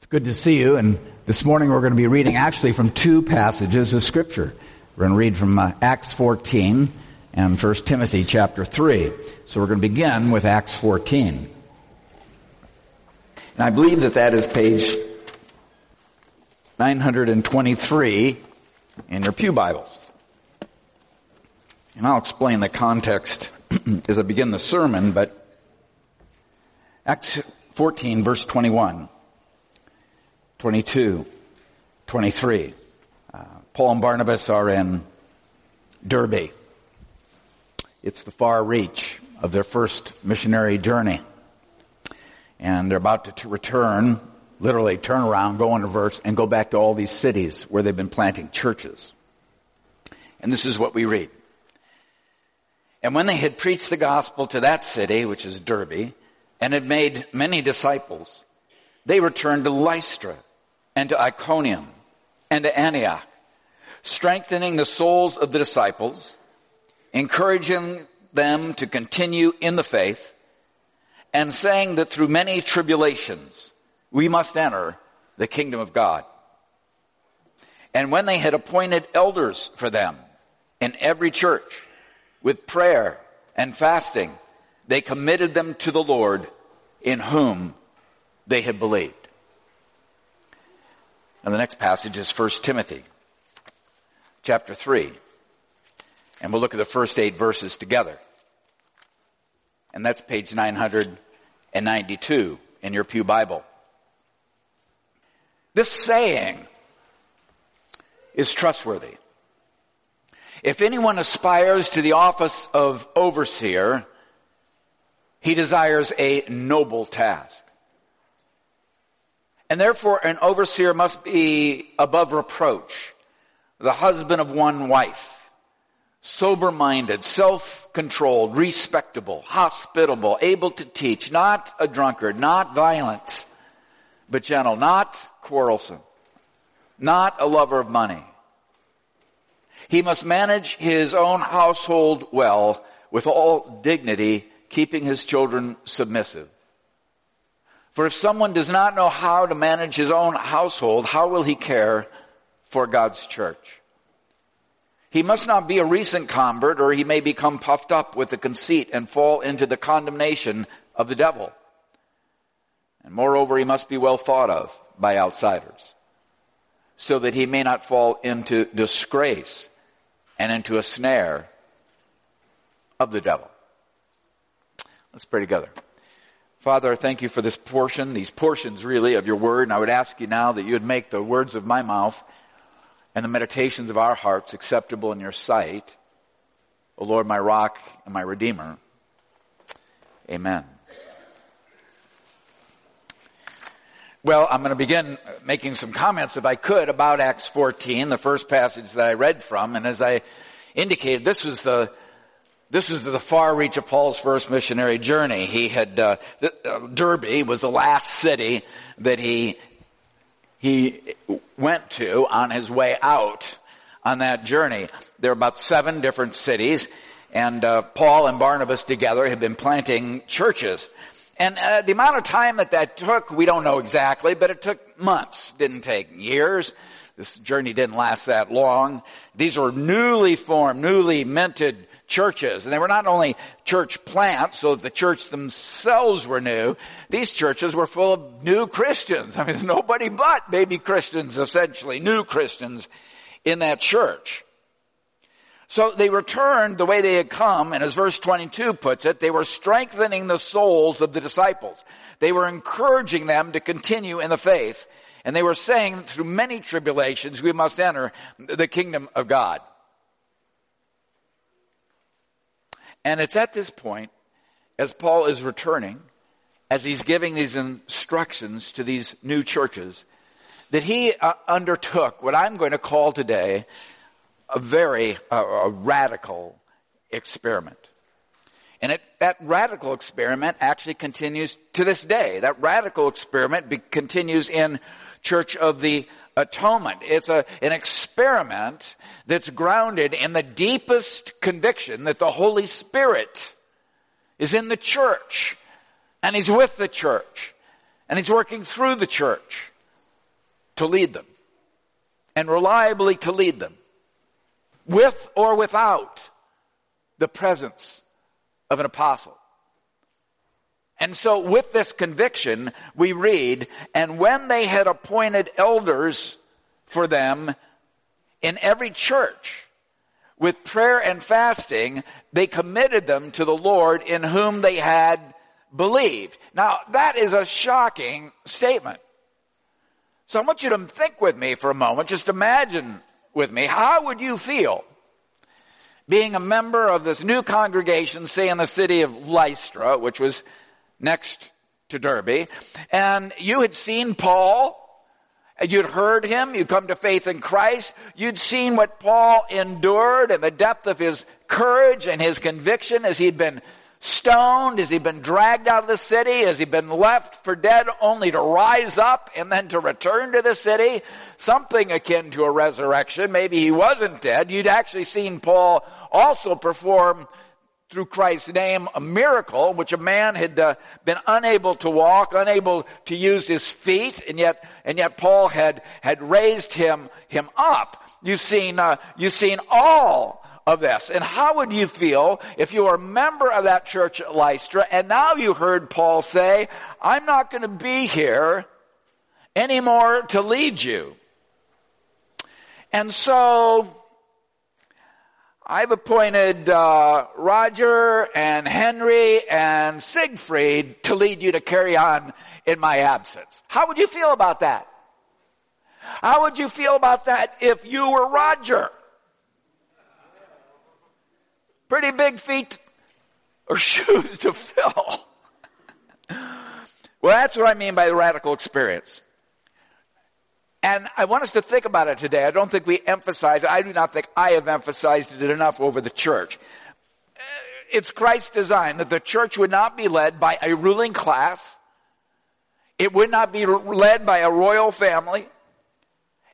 It's good to see you. And this morning we're going to be reading actually from two passages of Scripture. We're going to read from uh, Acts 14 and 1 Timothy chapter 3. So we're going to begin with Acts 14. And I believe that that is page 923 in your Pew Bibles. And I'll explain the context as I begin the sermon, but Acts 14 verse 21. 22, 23. Uh, Paul and Barnabas are in Derbe. It's the far reach of their first missionary journey. And they're about to, to return, literally turn around, go in reverse, and go back to all these cities where they've been planting churches. And this is what we read. And when they had preached the gospel to that city, which is Derbe, and had made many disciples, they returned to Lystra and to Iconium and to Antioch, strengthening the souls of the disciples, encouraging them to continue in the faith, and saying that through many tribulations we must enter the kingdom of God. And when they had appointed elders for them in every church with prayer and fasting, they committed them to the Lord in whom they had believed. And the next passage is 1 Timothy chapter 3. And we'll look at the first eight verses together. And that's page 992 in your Pew Bible. This saying is trustworthy. If anyone aspires to the office of overseer, he desires a noble task. And therefore an overseer must be above reproach, the husband of one wife, sober-minded, self-controlled, respectable, hospitable, able to teach, not a drunkard, not violent, but gentle, not quarrelsome, not a lover of money. He must manage his own household well with all dignity, keeping his children submissive. For if someone does not know how to manage his own household, how will he care for God's church? He must not be a recent convert or he may become puffed up with the conceit and fall into the condemnation of the devil. And moreover, he must be well thought of by outsiders so that he may not fall into disgrace and into a snare of the devil. Let's pray together. Father, I thank you for this portion, these portions really of your word, and I would ask you now that you would make the words of my mouth and the meditations of our hearts acceptable in your sight. O Lord, my rock and my redeemer. Amen. Well, I'm going to begin making some comments, if I could, about Acts 14, the first passage that I read from. And as I indicated, this was the this was the far reach of Paul's first missionary journey. He had, uh, uh, Derbe was the last city that he, he went to on his way out on that journey. There were about seven different cities and uh, Paul and Barnabas together had been planting churches. And uh, the amount of time that that took, we don't know exactly, but it took months. Didn't take years. This journey didn't last that long. These were newly formed, newly minted churches. And they were not only church plants, so that the church themselves were new. These churches were full of new Christians. I mean, nobody but baby Christians, essentially, new Christians in that church. So they returned the way they had come, and as verse 22 puts it, they were strengthening the souls of the disciples. They were encouraging them to continue in the faith, and they were saying through many tribulations we must enter the kingdom of God. And it's at this point, as Paul is returning, as he's giving these instructions to these new churches, that he uh, undertook what I'm going to call today a very uh, a radical experiment. And it, that radical experiment actually continues to this day. That radical experiment be, continues in Church of the atonement. It's a, an experiment that's grounded in the deepest conviction that the Holy Spirit is in the church and He's with the church and He's working through the church to lead them and reliably to lead them with or without the presence of an apostle. And so with this conviction, we read, and when they had appointed elders for them in every church, with prayer and fasting, they committed them to the Lord in whom they had believed. Now, that is a shocking statement. So I want you to think with me for a moment. Just imagine with me, how would you feel being a member of this new congregation, say in the city of Lystra, which was next to Derbe, and you had seen Paul, you'd heard him, you'd come to faith in Christ, you'd seen what Paul endured and the depth of his courage and his conviction as he'd been stoned? Has he'd been dragged out of the city? Has he'd been left for dead only to rise up and then to return to the city? Something akin to a resurrection. Maybe he wasn't dead. You'd actually seen Paul also perform through Christ's name a miracle which a man had uh, been unable to walk, unable to use his feet, and yet and yet Paul had had raised him him up. You've seen uh, you've seen all of this. And how would you feel if you were a member of that church at Lystra and now you heard Paul say, I'm not going to be here anymore to lead you. And so I've appointed uh, Roger and Henry and Siegfried to lead you to carry on in my absence. How would you feel about that? How would you feel about that if you were Roger? Pretty big feet or shoes to fill. well, that's what I mean by the radical experience. And I want us to think about it today. I don't think we emphasize, it. I do not think I have emphasized it enough over the church. Uh, it's Christ's design that the church would not be led by a ruling class. It would not be led by a royal family.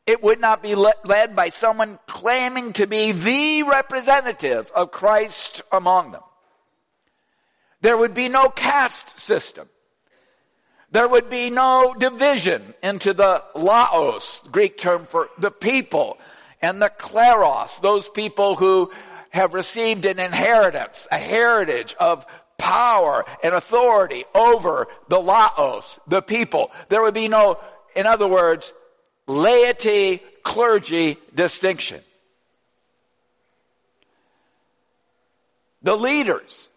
It would not be led by someone claiming to be the representative of Christ among them. There would be no caste system. There would be no division into the laos, Greek term for the people, and the kleros, those people who have received an inheritance, a heritage of power and authority over the laos, the people. There would be no, in other words, laity clergy distinction. The leaders,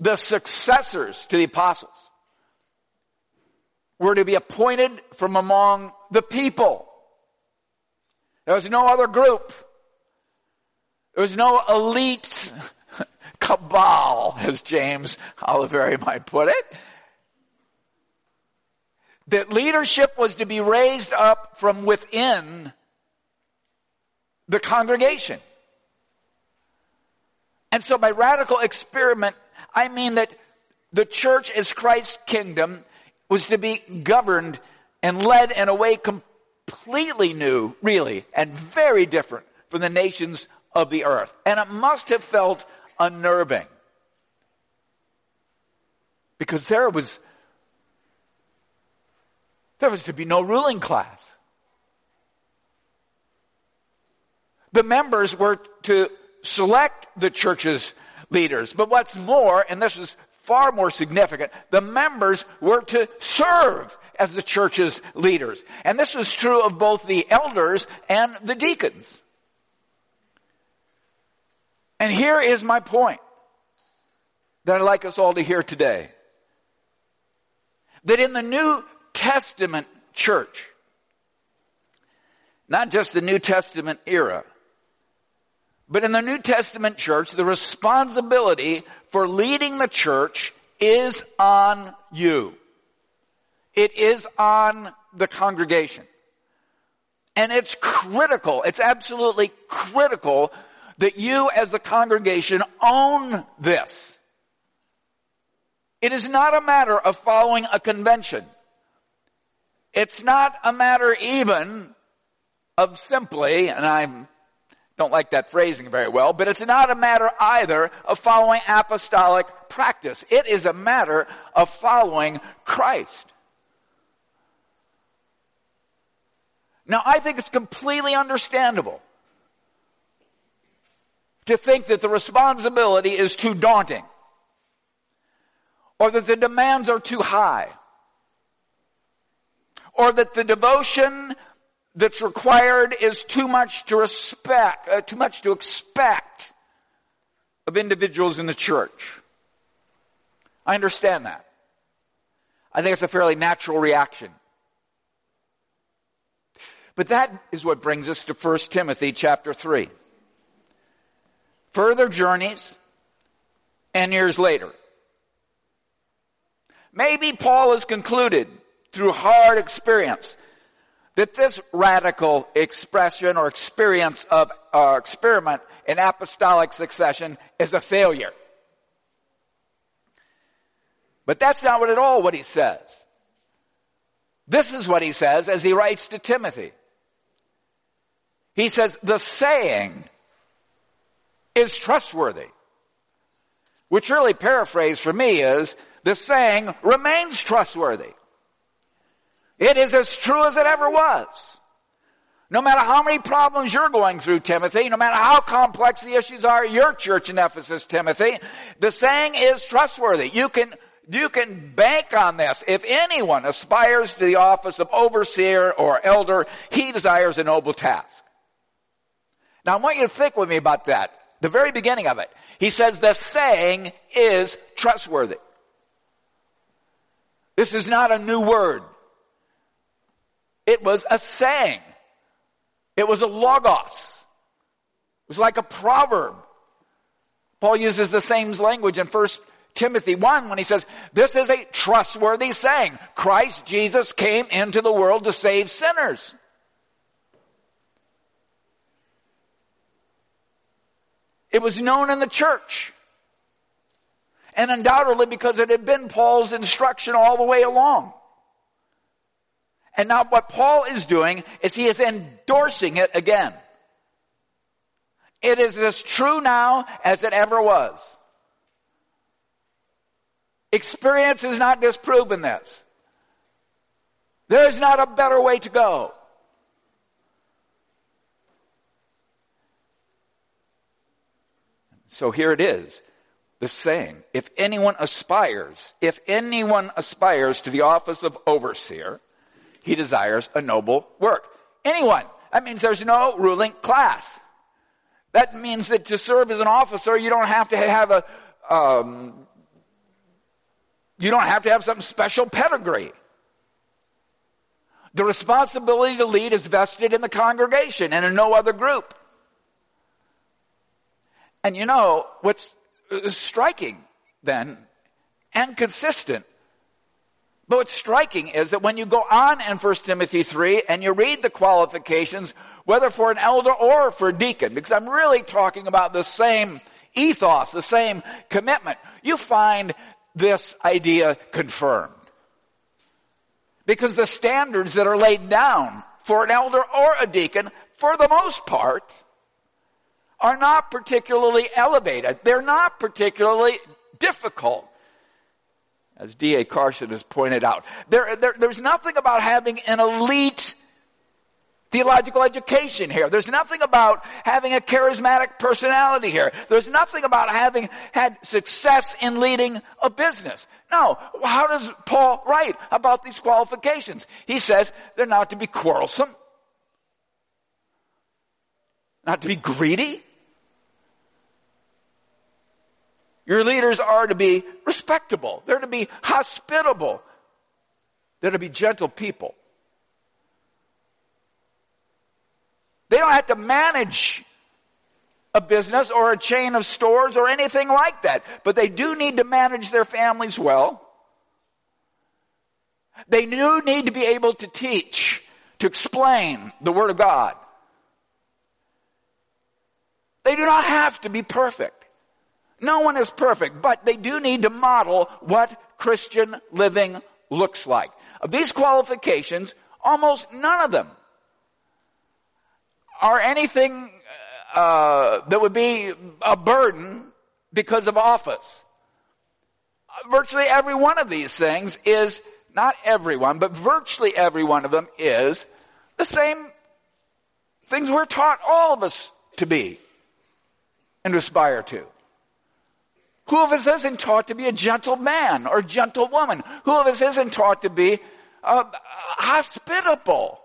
the successors to the apostles were to be appointed from among the people. There was no other group. There was no elite cabal, as James Oliveri might put it that leadership was to be raised up from within the congregation. And so by radical experiment, I mean that the church as Christ's kingdom was to be governed and led in a way completely new, really, and very different from the nations of the earth. And it must have felt unnerving. Because there was there was to be no ruling class. The members were to select the church's leaders. But what's more, and this is far more significant, the members were to serve as the church's leaders. And this is true of both the elders and the deacons. And here is my point that I'd like us all to hear today. That in the New Testament church. Not just the New Testament era. But in the New Testament church, the responsibility for leading the church is on you. It is on the congregation. And it's critical, it's absolutely critical that you as the congregation own this. It is not a matter of following a convention. It's not a matter even of simply, and I don't like that phrasing very well, but it's not a matter either of following apostolic practice. It is a matter of following Christ. Now, I think it's completely understandable to think that the responsibility is too daunting or that the demands are too high or that the devotion that's required is too much to respect, uh, too much to expect of individuals in the church. I understand that. I think it's a fairly natural reaction. But that is what brings us to 1 Timothy chapter 3. Further journeys and years later. Maybe Paul has concluded through hard experience that this radical expression or experience of uh, experiment in apostolic succession is a failure. But that's not what at all what he says. This is what he says as he writes to Timothy. He says, the saying is trustworthy. Which really paraphrased for me is, the saying remains trustworthy. It is as true as it ever was. No matter how many problems you're going through, Timothy, no matter how complex the issues are at your church in Ephesus, Timothy, the saying is trustworthy. You can, you can bank on this. If anyone aspires to the office of overseer or elder, he desires a noble task. Now I want you to think with me about that. The very beginning of it. He says the saying is trustworthy. This is not a new word. It was a saying. It was a logos. It was like a proverb. Paul uses the same language in 1 Timothy 1 when he says, this is a trustworthy saying. Christ Jesus came into the world to save sinners. It was known in the church. And undoubtedly because it had been Paul's instruction all the way along. And now what Paul is doing is he is endorsing it again. It is as true now as it ever was. Experience has not disproven this. There is not a better way to go. So here it is the saying, if anyone aspires, if anyone aspires to the office of overseer, he desires a noble work. Anyone. That means there's no ruling class. That means that to serve as an officer, you don't have to have a, um, you don't have to have some special pedigree. The responsibility to lead is vested in the congregation and in no other group. And you know, what's striking then and consistent. But what's striking is that when you go on in 1 Timothy 3 and you read the qualifications, whether for an elder or for a deacon, because I'm really talking about the same ethos, the same commitment, you find this idea confirmed. Because the standards that are laid down for an elder or a deacon, for the most part, are not particularly elevated. They're not particularly difficult. As D.A. Carson has pointed out, there, there, there's nothing about having an elite theological education here. There's nothing about having a charismatic personality here. There's nothing about having had success in leading a business. No. How does Paul write about these qualifications? He says they're not to be quarrelsome, not to be greedy, Your leaders are to be respectable. They're to be hospitable. They're to be gentle people. They don't have to manage a business or a chain of stores or anything like that, but they do need to manage their families well. They do need to be able to teach, to explain the Word of God. They do not have to be perfect. No one is perfect, but they do need to model what Christian living looks like. Of these qualifications, almost none of them are anything uh, that would be a burden because of office. Virtually every one of these things is, not everyone, but virtually every one of them is the same Things we're taught all of us to be and aspire to. Who of us isn't taught to be a gentle man or gentle woman? Who of us isn't taught to be uh, hospitable?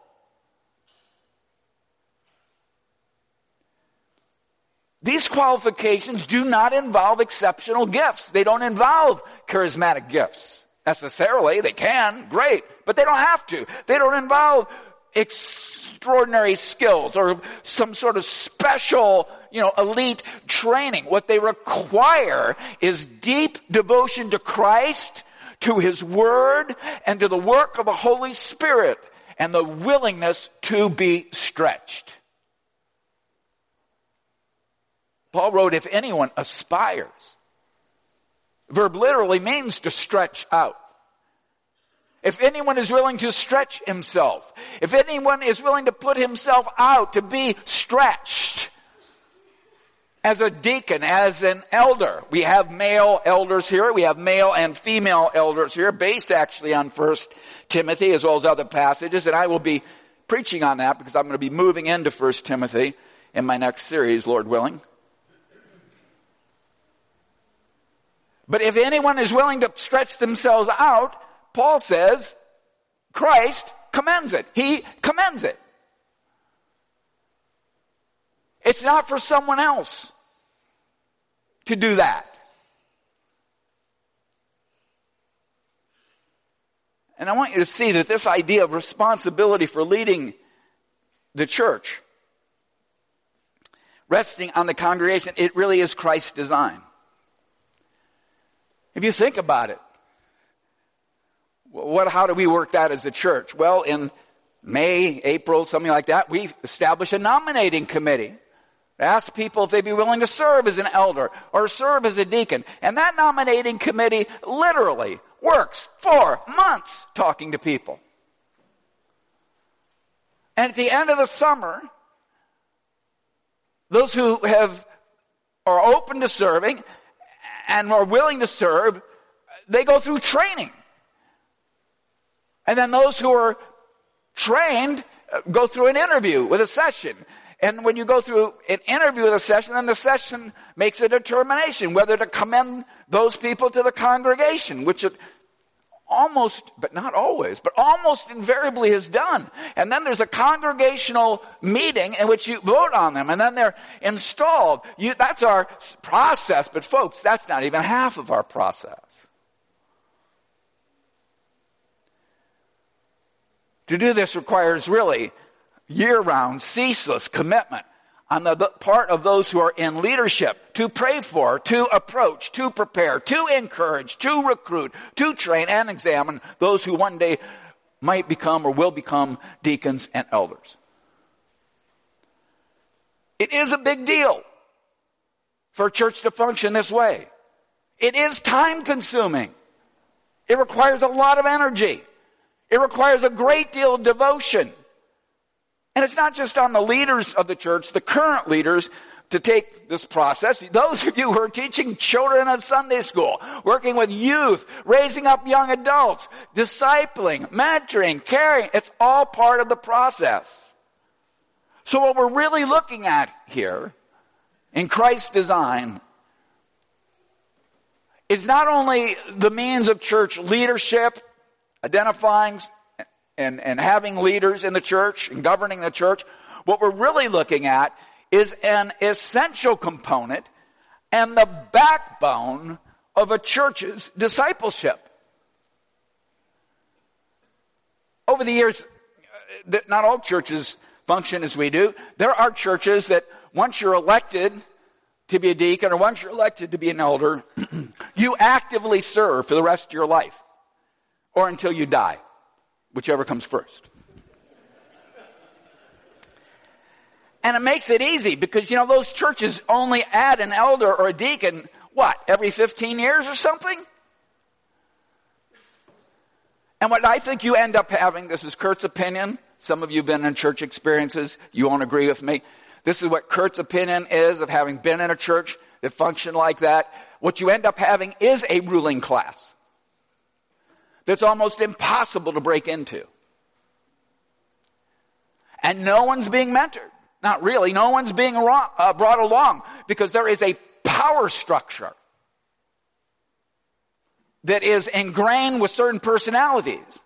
These qualifications do not involve exceptional gifts. They don't involve charismatic gifts necessarily. They can, great, but they don't have to. They don't involve extraordinary skills or some sort of special, you know, elite training. What they require is deep devotion to Christ, to His Word, and to the work of the Holy Spirit, and the willingness to be stretched. Paul wrote, if anyone aspires, verb literally means to stretch out. If anyone is willing to stretch himself, if anyone is willing to put himself out to be stretched, as a deacon, as an elder. We have male elders here. We have male and female elders here, based actually on First Timothy as well as other passages. And I will be preaching on that because I'm going to be moving into First Timothy in my next series, Lord willing. But if anyone is willing to stretch themselves out, Paul says, Christ commends it. He commends it. It's not for someone else to do that. And I want you to see that this idea of responsibility for leading the church, resting on the congregation, it really is Christ's design. If you think about it, what, how do we work that as a church? Well, in May, April, something like that, we establish a nominating committee. Ask people if they'd be willing to serve as an elder or serve as a deacon. And that nominating committee literally works for months talking to people. And at the end of the summer, those who have are open to serving and are willing to serve, they go through training. And then those who are trained go through an interview with a session. And when you go through an interview with a session, then the session makes a determination whether to commend those people to the congregation, which it almost, but not always, but almost invariably is done. And then there's a congregational meeting in which you vote on them and then they're installed. You, that's our process, but folks, that's not even half of our process. To do this requires really year-round, ceaseless commitment on the part of those who are in leadership to pray for, to approach, to prepare, to encourage, to recruit, to train and examine those who one day might become or will become deacons and elders. It is a big deal for church to function this way. It is time consuming. It requires a lot of energy. It requires a great deal of devotion. And it's not just on the leaders of the church, the current leaders, to take this process. Those of you who are teaching children at Sunday school, working with youth, raising up young adults, discipling, mentoring, caring, it's all part of the process. So what we're really looking at here in Christ's design is not only the means of church leadership identifying and, and having leaders in the church and governing the church. What we're really looking at is an essential component and the backbone of a church's discipleship. Over the years, uh, not all churches function as we do. There are churches that once you're elected to be a deacon or once you're elected to be an elder, you actively serve for the rest of your life or until you die, whichever comes first. And it makes it easy because, you know, those churches only add an elder or a deacon, what, every 15 years or something? And what I think you end up having, this is Kurt's opinion. Some of you have been in church experiences. You won't agree with me. This is what Kurt's opinion is of having been in a church that functioned like that. What you end up having is a ruling class that's almost impossible to break into. And no one's being mentored. Not really. No one's being uh, brought along because there is a power structure that is ingrained with certain personalities.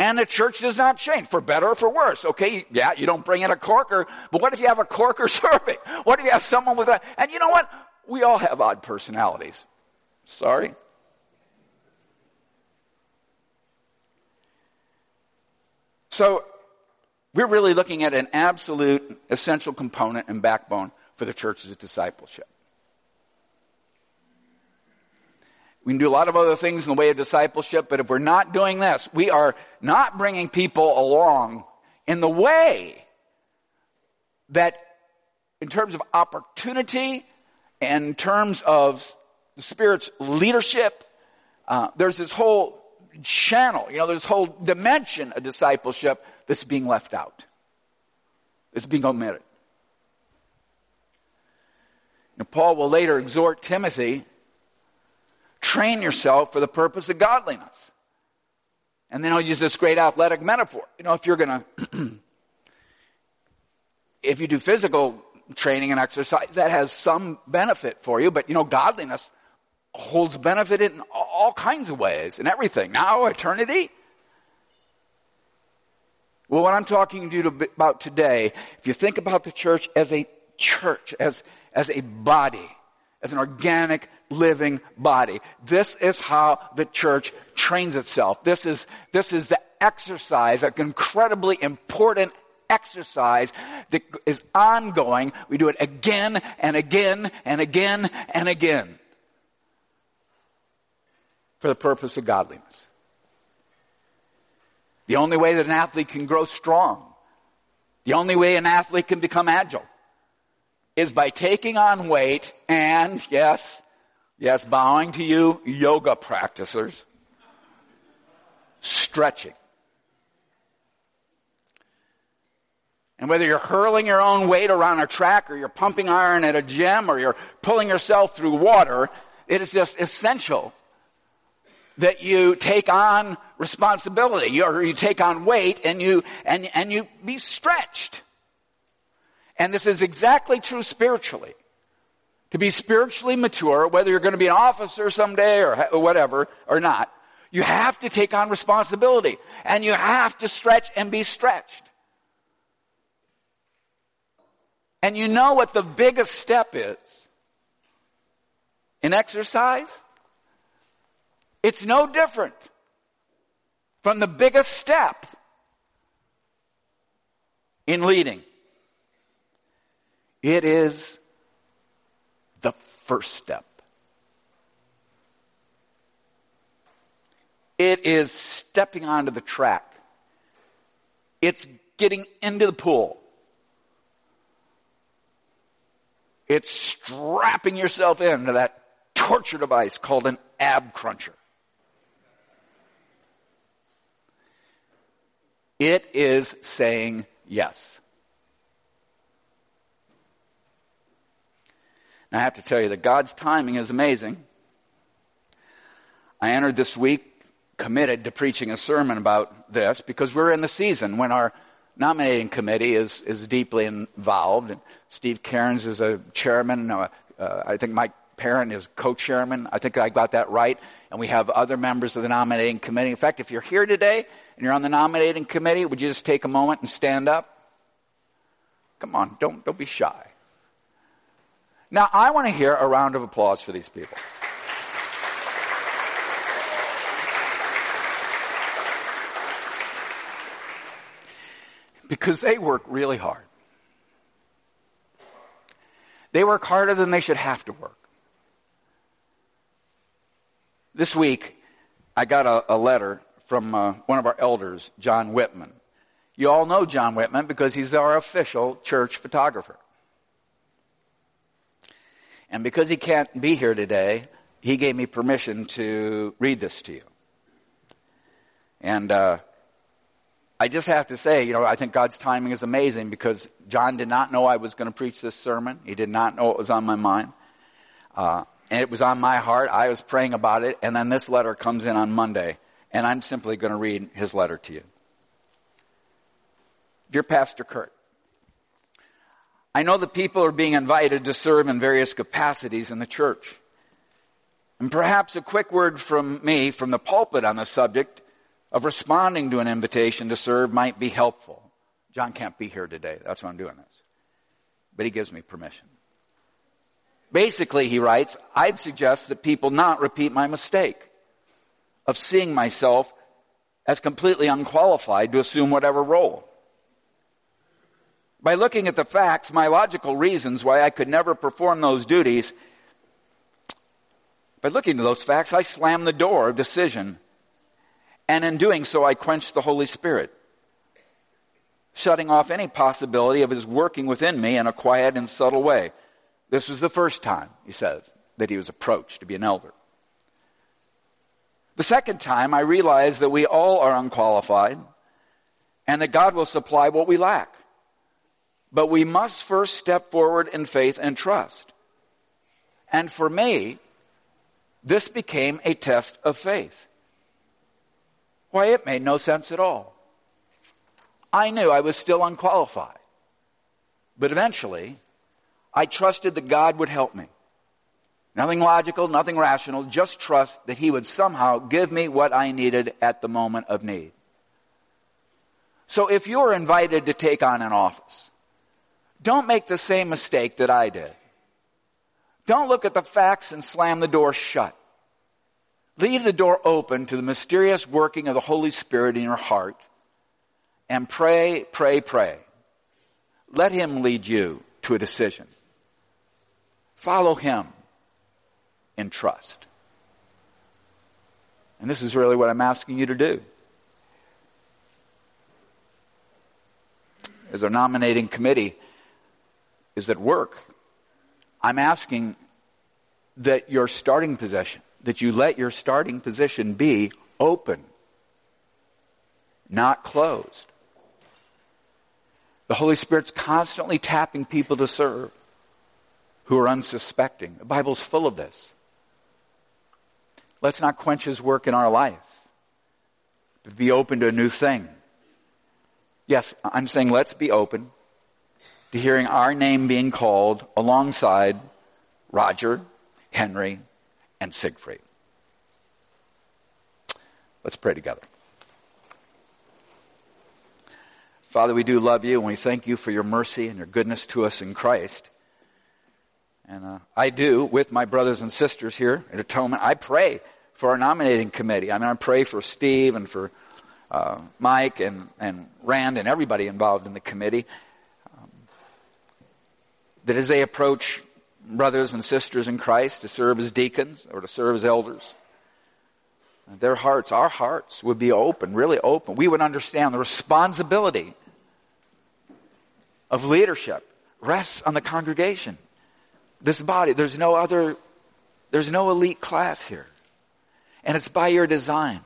And the church does not change, for better or for worse. Okay, yeah, you don't bring in a corker, but what if you have a corker serving? What if you have someone with a, and you know what? We all have odd personalities. Sorry. So, we're really looking at an absolute essential component and backbone for the church's discipleship. We can do a lot of other things in the way of discipleship, but if we're not doing this, we are not bringing people along in the way that, in terms of opportunity and in terms of the Spirit's leadership, uh, there's this whole channel, you know, this whole dimension of discipleship that's being left out. It's being omitted. And Paul will later exhort Timothy train yourself for the purpose of godliness. And then I'll use this great athletic metaphor. You know, if you're gonna, if you do physical training and exercise, that has some benefit for you, but you know, godliness holds benefit in all kinds of ways and everything. Now, eternity. Well, what I'm talking to you about today, if you think about the church as a church, as, as a body, as an organic living body. This is how the church trains itself. This is, this is the exercise, an incredibly important exercise that is ongoing. We do it again and again and again and again for the purpose of godliness. The only way that an athlete can grow strong, the only way an athlete can become agile, is by taking on weight and, yes, yes, bowing to you, yoga practicers, stretching. And whether you're hurling your own weight around a track or you're pumping iron at a gym or you're pulling yourself through water, it is just essential that you take on responsibility or you take on weight and you, and, and you be stretched. And this is exactly true spiritually. To be spiritually mature, whether you're going to be an officer someday or whatever or not, you have to take on responsibility and you have to stretch and be stretched. And you know what the biggest step is in exercise? It's no different from the biggest step in leading. It is the first step. It is stepping onto the track. It's getting into the pool. It's strapping yourself into that torture device called an ab cruncher. It is saying yes. And I have to tell you that God's timing is amazing. I entered this week committed to preaching a sermon about this because we're in the season when our nominating committee is, is deeply involved. And Steve Cairns is a chairman. Uh, uh, I think Mike Parent is co-chairman. I think I got that right. And we have other members of the nominating committee. In fact, if you're here today and you're on the nominating committee, would you just take a moment and stand up? Come on, don't, don't be shy. Now, I want to hear a round of applause for these people. Because they work really hard. They work harder than they should have to work. This week, I got a, a letter from uh, one of our elders, John Whitman. You all know John Whitman because he's our official church photographer. And because he can't be here today, he gave me permission to read this to you. And uh, I just have to say, you know, I think God's timing is amazing because John did not know I was going to preach this sermon. He did not know it was on my mind. Uh, and it was on my heart. I was praying about it. And then this letter comes in on Monday. And I'm simply going to read his letter to you. Dear Pastor Kurt, I know that people are being invited to serve in various capacities in the church. And perhaps a quick word from me from the pulpit on the subject of responding to an invitation to serve might be helpful. John can't be here today. That's why I'm doing this. But he gives me permission. Basically, he writes, I'd suggest that people not repeat my mistake of seeing myself as completely unqualified to assume whatever role. By looking at the facts, my logical reasons why I could never perform those duties, by looking to those facts, I slammed the door of decision. And in doing so, I quenched the Holy Spirit, shutting off any possibility of His working within me in a quiet and subtle way. This was the first time, he says, that he was approached to be an elder. The second time, I realized that we all are unqualified and that God will supply what we lack. But we must first step forward in faith and trust. And for me, this became a test of faith. Why, it made no sense at all. I knew I was still unqualified. But eventually, I trusted that God would help me. Nothing logical, nothing rational, just trust that He would somehow give me what I needed at the moment of need. So if you're invited to take on an office, don't make the same mistake that I did. Don't look at the facts and slam the door shut. Leave the door open to the mysterious working of the Holy Spirit in your heart and pray, pray, pray. Let Him lead you to a decision. Follow Him in trust. And this is really what I'm asking you to do. As our nominating committee is at work, I'm asking that your starting position, that you let your starting position be open, not closed. The Holy Spirit's constantly tapping people to serve who are unsuspecting. The Bible's full of this. Let's not quench His work in our life, but be open to a new thing. Yes, I'm saying let's be open to hearing our name being called alongside Roger, Henry, and Siegfried. Let's pray together. Father, we do love you and we thank you for your mercy and your goodness to us in Christ. And uh, I do, with my brothers and sisters here at Atonement, I pray for our nominating committee. I mean, I pray for Steve and for uh, Mike and, and Rand and everybody involved in the committee. Um, that as they approach brothers and sisters in Christ to serve as deacons or to serve as elders, their hearts, our hearts, would be open, really open. We would understand the responsibility of leadership rests on the congregation this body. There's no other, there's no elite class here. And it's by your design.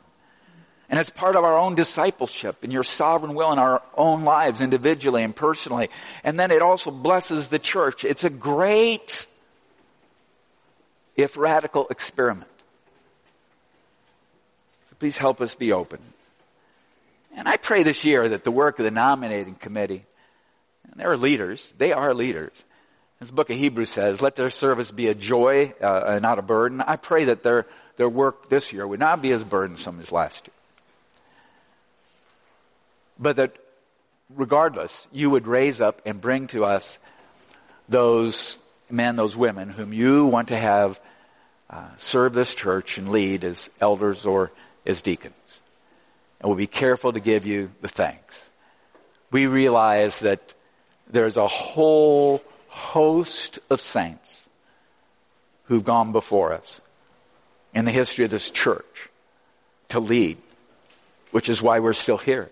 And it's part of our own discipleship and your sovereign will in our own lives, individually and personally. And then it also blesses the church. It's a great, if radical, experiment. So please help us be open. And I pray this year that the work of the nominating committee, and they're leaders, they are leaders, as the book of Hebrews says, let their service be a joy uh, and not a burden. I pray that their, their work this year would not be as burdensome as last year. But that regardless, you would raise up and bring to us those men, those women whom you want to have uh, serve this church and lead as elders or as deacons. And we'll be careful to give you the thanks. We realize that there's a whole host of saints who've gone before us in the history of this church to lead, which is why we're still here.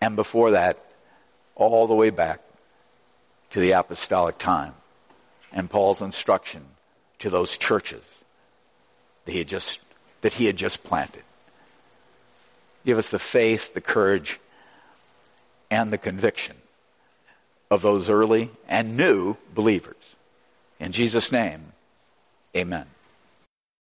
And before that, all the way back to the apostolic time and Paul's instruction to those churches that he had just, that he had just planted. Give us the faith, the courage, and the conviction of those early and new believers. In Jesus' name, amen.